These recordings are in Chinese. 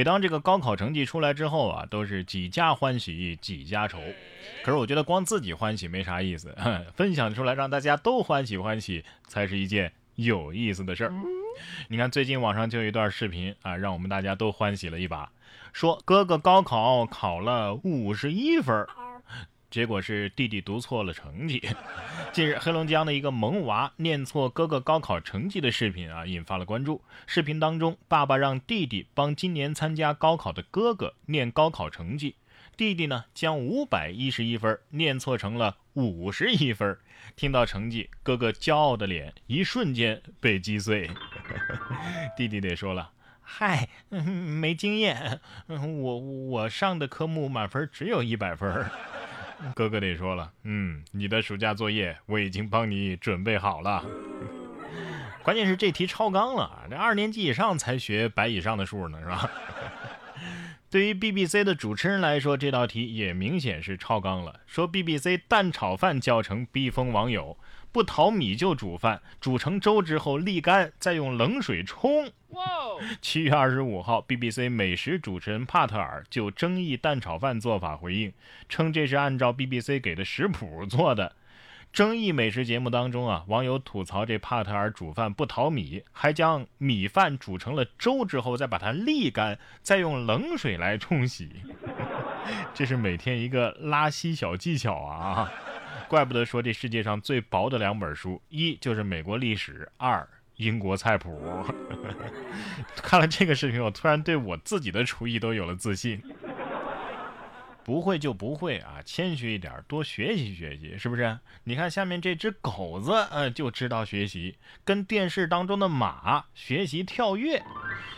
每当这个高考成绩出来之后啊，都是几家欢喜几家愁。可是我觉得光自己欢喜没啥意思，分享出来让大家都欢喜欢喜，才是一件有意思的事儿。你看，最近网上就有一段视频啊，让我们大家都欢喜了一把。说哥哥高考考了五十一分，结果是弟弟读错了成绩。近日，黑龙江的一个萌娃念错哥哥高考成绩的视频啊，引发了关注。视频当中，爸爸让弟弟帮今年参加高考的哥哥念高考成绩，弟弟呢将五百一十一分念错成了五十一分。听到成绩，哥哥骄傲的脸一瞬间被击碎。弟弟得说了。嗨，没经验，我我上的科目满分只有一百分。哥哥得说了，嗯，你的暑假作业我已经帮你准备好了。关键是这题超纲了，这二年级以上才学百以上的数呢，是吧？对于 BBC 的主持人来说，这道题也明显是超纲了。说 BBC 蛋炒饭教程逼疯网友。不淘米就煮饭，煮成粥之后沥干，再用冷水冲。七月二十五号，BBC 美食主持人帕特尔就争议蛋炒饭做法回应，称这是按照 BBC 给的食谱做的。争议美食节目当中啊，网友吐槽这帕特尔煮饭不淘米，还将米饭煮成了粥之后再把它沥干，再用冷水来冲洗。这是每天一个拉稀小技巧啊！怪不得说这世界上最薄的两本书，一就是美国历史，二英国菜谱。看了这个视频，我突然对我自己的厨艺都有了自信。不会就不会啊，谦虚一点，多学习学习，是不是？你看下面这只狗子，呃，就知道学习，跟电视当中的马学习跳跃。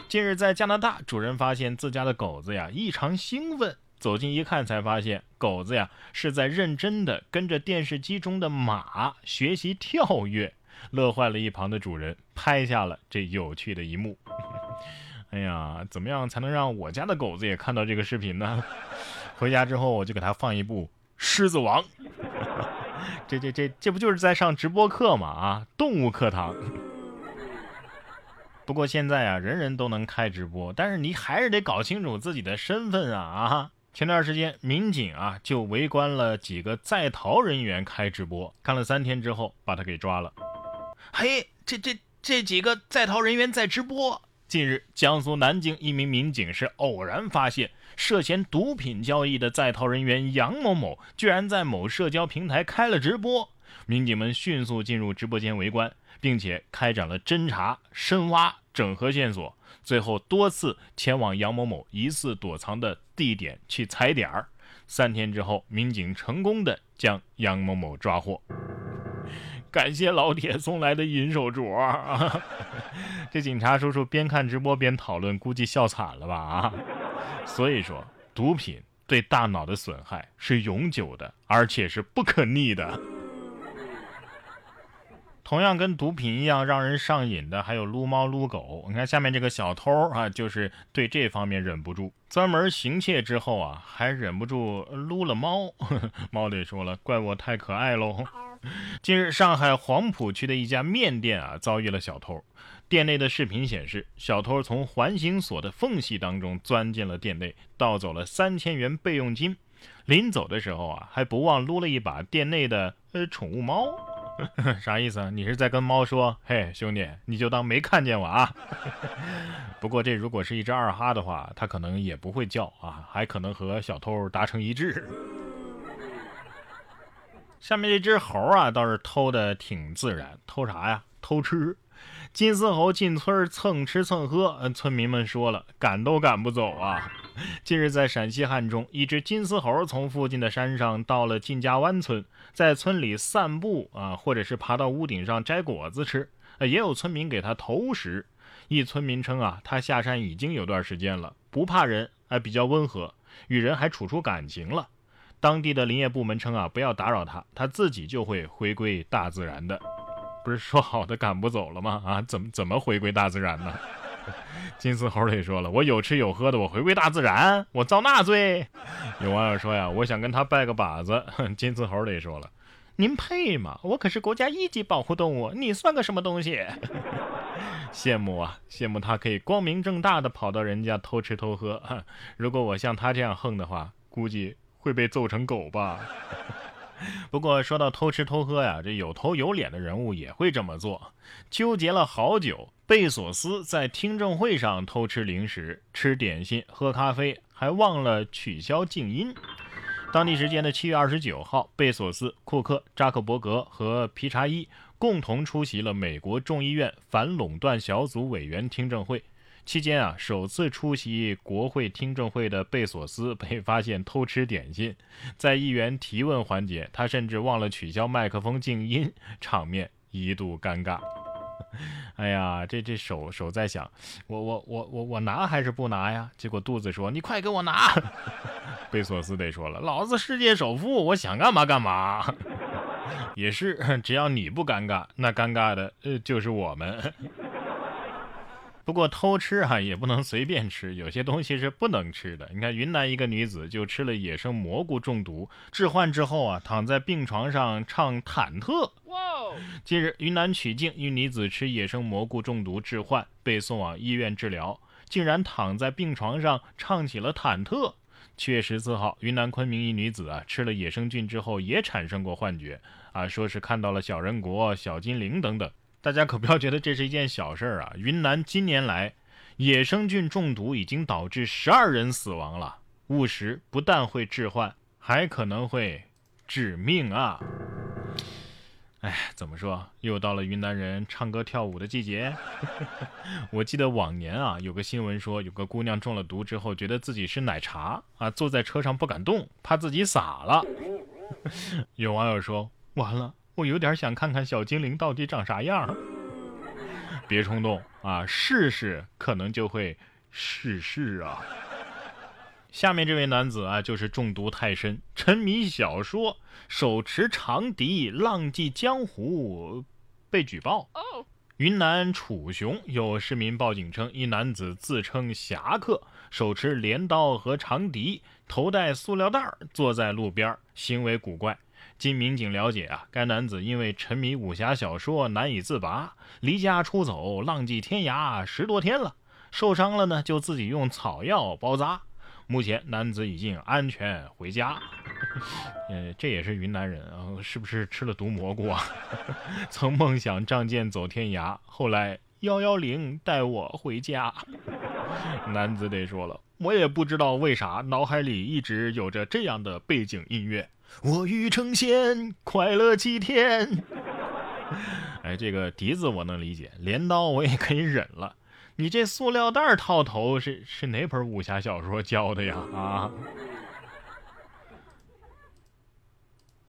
近日在加拿大，主人发现自家的狗子呀异常兴奋。走近一看，才发现狗子呀是在认真的跟着电视机中的马学习跳跃，乐坏了一旁的主人，拍下了这有趣的一幕。哎呀，怎么样才能让我家的狗子也看到这个视频呢？回家之后我就给他放一部《狮子王》。这这这这不就是在上直播课吗？啊，动物课堂。不过现在啊，人人都能开直播，但是你还是得搞清楚自己的身份啊啊！前段时间，民警啊就围观了几个在逃人员开直播，看了三天之后，把他给抓了。嘿，这这这几个在逃人员在直播。近日，江苏南京一名民警是偶然发现涉嫌毒品交易的在逃人员杨某某，居然在某社交平台开了直播。民警们迅速进入直播间围观，并且开展了侦查、深挖、整合线索。最后多次前往杨某某疑似躲藏的地点去踩点儿，三天之后，民警成功的将杨某某抓获。感谢老铁送来的银手镯，这警察叔叔边看直播边讨论，估计笑惨了吧啊！所以说，毒品对大脑的损害是永久的，而且是不可逆的。同样跟毒品一样让人上瘾的，还有撸猫撸狗。你看下面这个小偷啊，就是对这方面忍不住，专门行窃之后啊，还忍不住撸了猫。猫得说了，怪我太可爱喽。近日，上海黄浦区的一家面店啊，遭遇了小偷。店内的视频显示，小偷从环形锁的缝隙当中钻进了店内，盗走了三千元备用金。临走的时候啊，还不忘撸了一把店内的呃宠物猫。啥意思？你是在跟猫说：“嘿，兄弟，你就当没看见我啊。”不过这如果是一只二哈的话，它可能也不会叫啊，还可能和小偷达成一致。下面这只猴啊，倒是偷的挺自然，偷啥呀？偷吃。金丝猴进村蹭吃蹭喝，村民们说了，赶都赶不走啊。近日，在陕西汉中，一只金丝猴从附近的山上到了晋家湾村，在村里散步啊，或者是爬到屋顶上摘果子吃。也有村民给它投食。一村民称啊，它下山已经有段时间了，不怕人，哎，比较温和，与人还处出感情了。当地的林业部门称啊，不要打扰它，它自己就会回归大自然的。不是说好的赶不走了吗？啊，怎么怎么回归大自然呢？金丝猴也说了，我有吃有喝的，我回归大自然，我遭那罪。有网友说呀，我想跟他拜个把子。金丝猴也说了，您配吗？我可是国家一级保护动物，你算个什么东西？羡慕啊，羡慕他可以光明正大的跑到人家偷吃偷喝。如果我像他这样横的话，估计会被揍成狗吧。不过说到偷吃偷喝呀，这有头有脸的人物也会这么做。纠结了好久，贝索斯在听证会上偷吃零食、吃点心、喝咖啡，还忘了取消静音。当地时间的七月二十九号，贝索斯、库克、扎克伯格和皮查伊共同出席了美国众议院反垄断小组委员听证会。期间啊，首次出席国会听证会的贝索斯被发现偷吃点心，在议员提问环节，他甚至忘了取消麦克风静音，场面一度尴尬。哎呀，这这手手在想，我我我我我拿还是不拿呀？结果肚子说：“你快给我拿！” 贝索斯得说了：“老子世界首富，我想干嘛干嘛。”也是，只要你不尴尬，那尴尬的呃就是我们。不过偷吃啊也不能随便吃，有些东西是不能吃的。你看云南一个女子就吃了野生蘑菇中毒，致幻之后啊躺在病床上唱忐忑。近日云南曲靖一女子吃野生蘑菇中毒致幻，被送往医院治疗，竟然躺在病床上唱起了忐忑。七月十四号，云南昆明一女子啊吃了野生菌之后也产生过幻觉啊，说是看到了小人国、小精灵等等。大家可不要觉得这是一件小事儿啊！云南近年来野生菌中毒已经导致十二人死亡了，误食不但会致幻，还可能会致命啊！哎，怎么说？又到了云南人唱歌跳舞的季节。我记得往年啊，有个新闻说，有个姑娘中了毒之后，觉得自己是奶茶啊，坐在车上不敢动，怕自己洒了。有网友说，完了。我有点想看看小精灵到底长啥样。别冲动啊，试试可能就会试试啊。下面这位男子啊，就是中毒太深，沉迷小说，手持长笛浪迹江湖，被举报。云南楚雄有市民报警称，一男子自称侠客，手持镰刀和长笛，头戴塑料袋，坐在路边，行为古怪。经民警了解啊，该男子因为沉迷武侠小说难以自拔，离家出走，浪迹天涯十多天了。受伤了呢，就自己用草药包扎。目前男子已经安全回家。呃，这也是云南人啊，是不是吃了毒蘑菇啊？曾梦想仗剑走天涯，后来幺幺零带我回家。男子得说了，我也不知道为啥，脑海里一直有着这样的背景音乐。我欲成仙，快乐几天。哎，这个笛子我能理解，镰刀我也可以忍了。你这塑料袋套头是是哪本武侠小说教的呀？啊！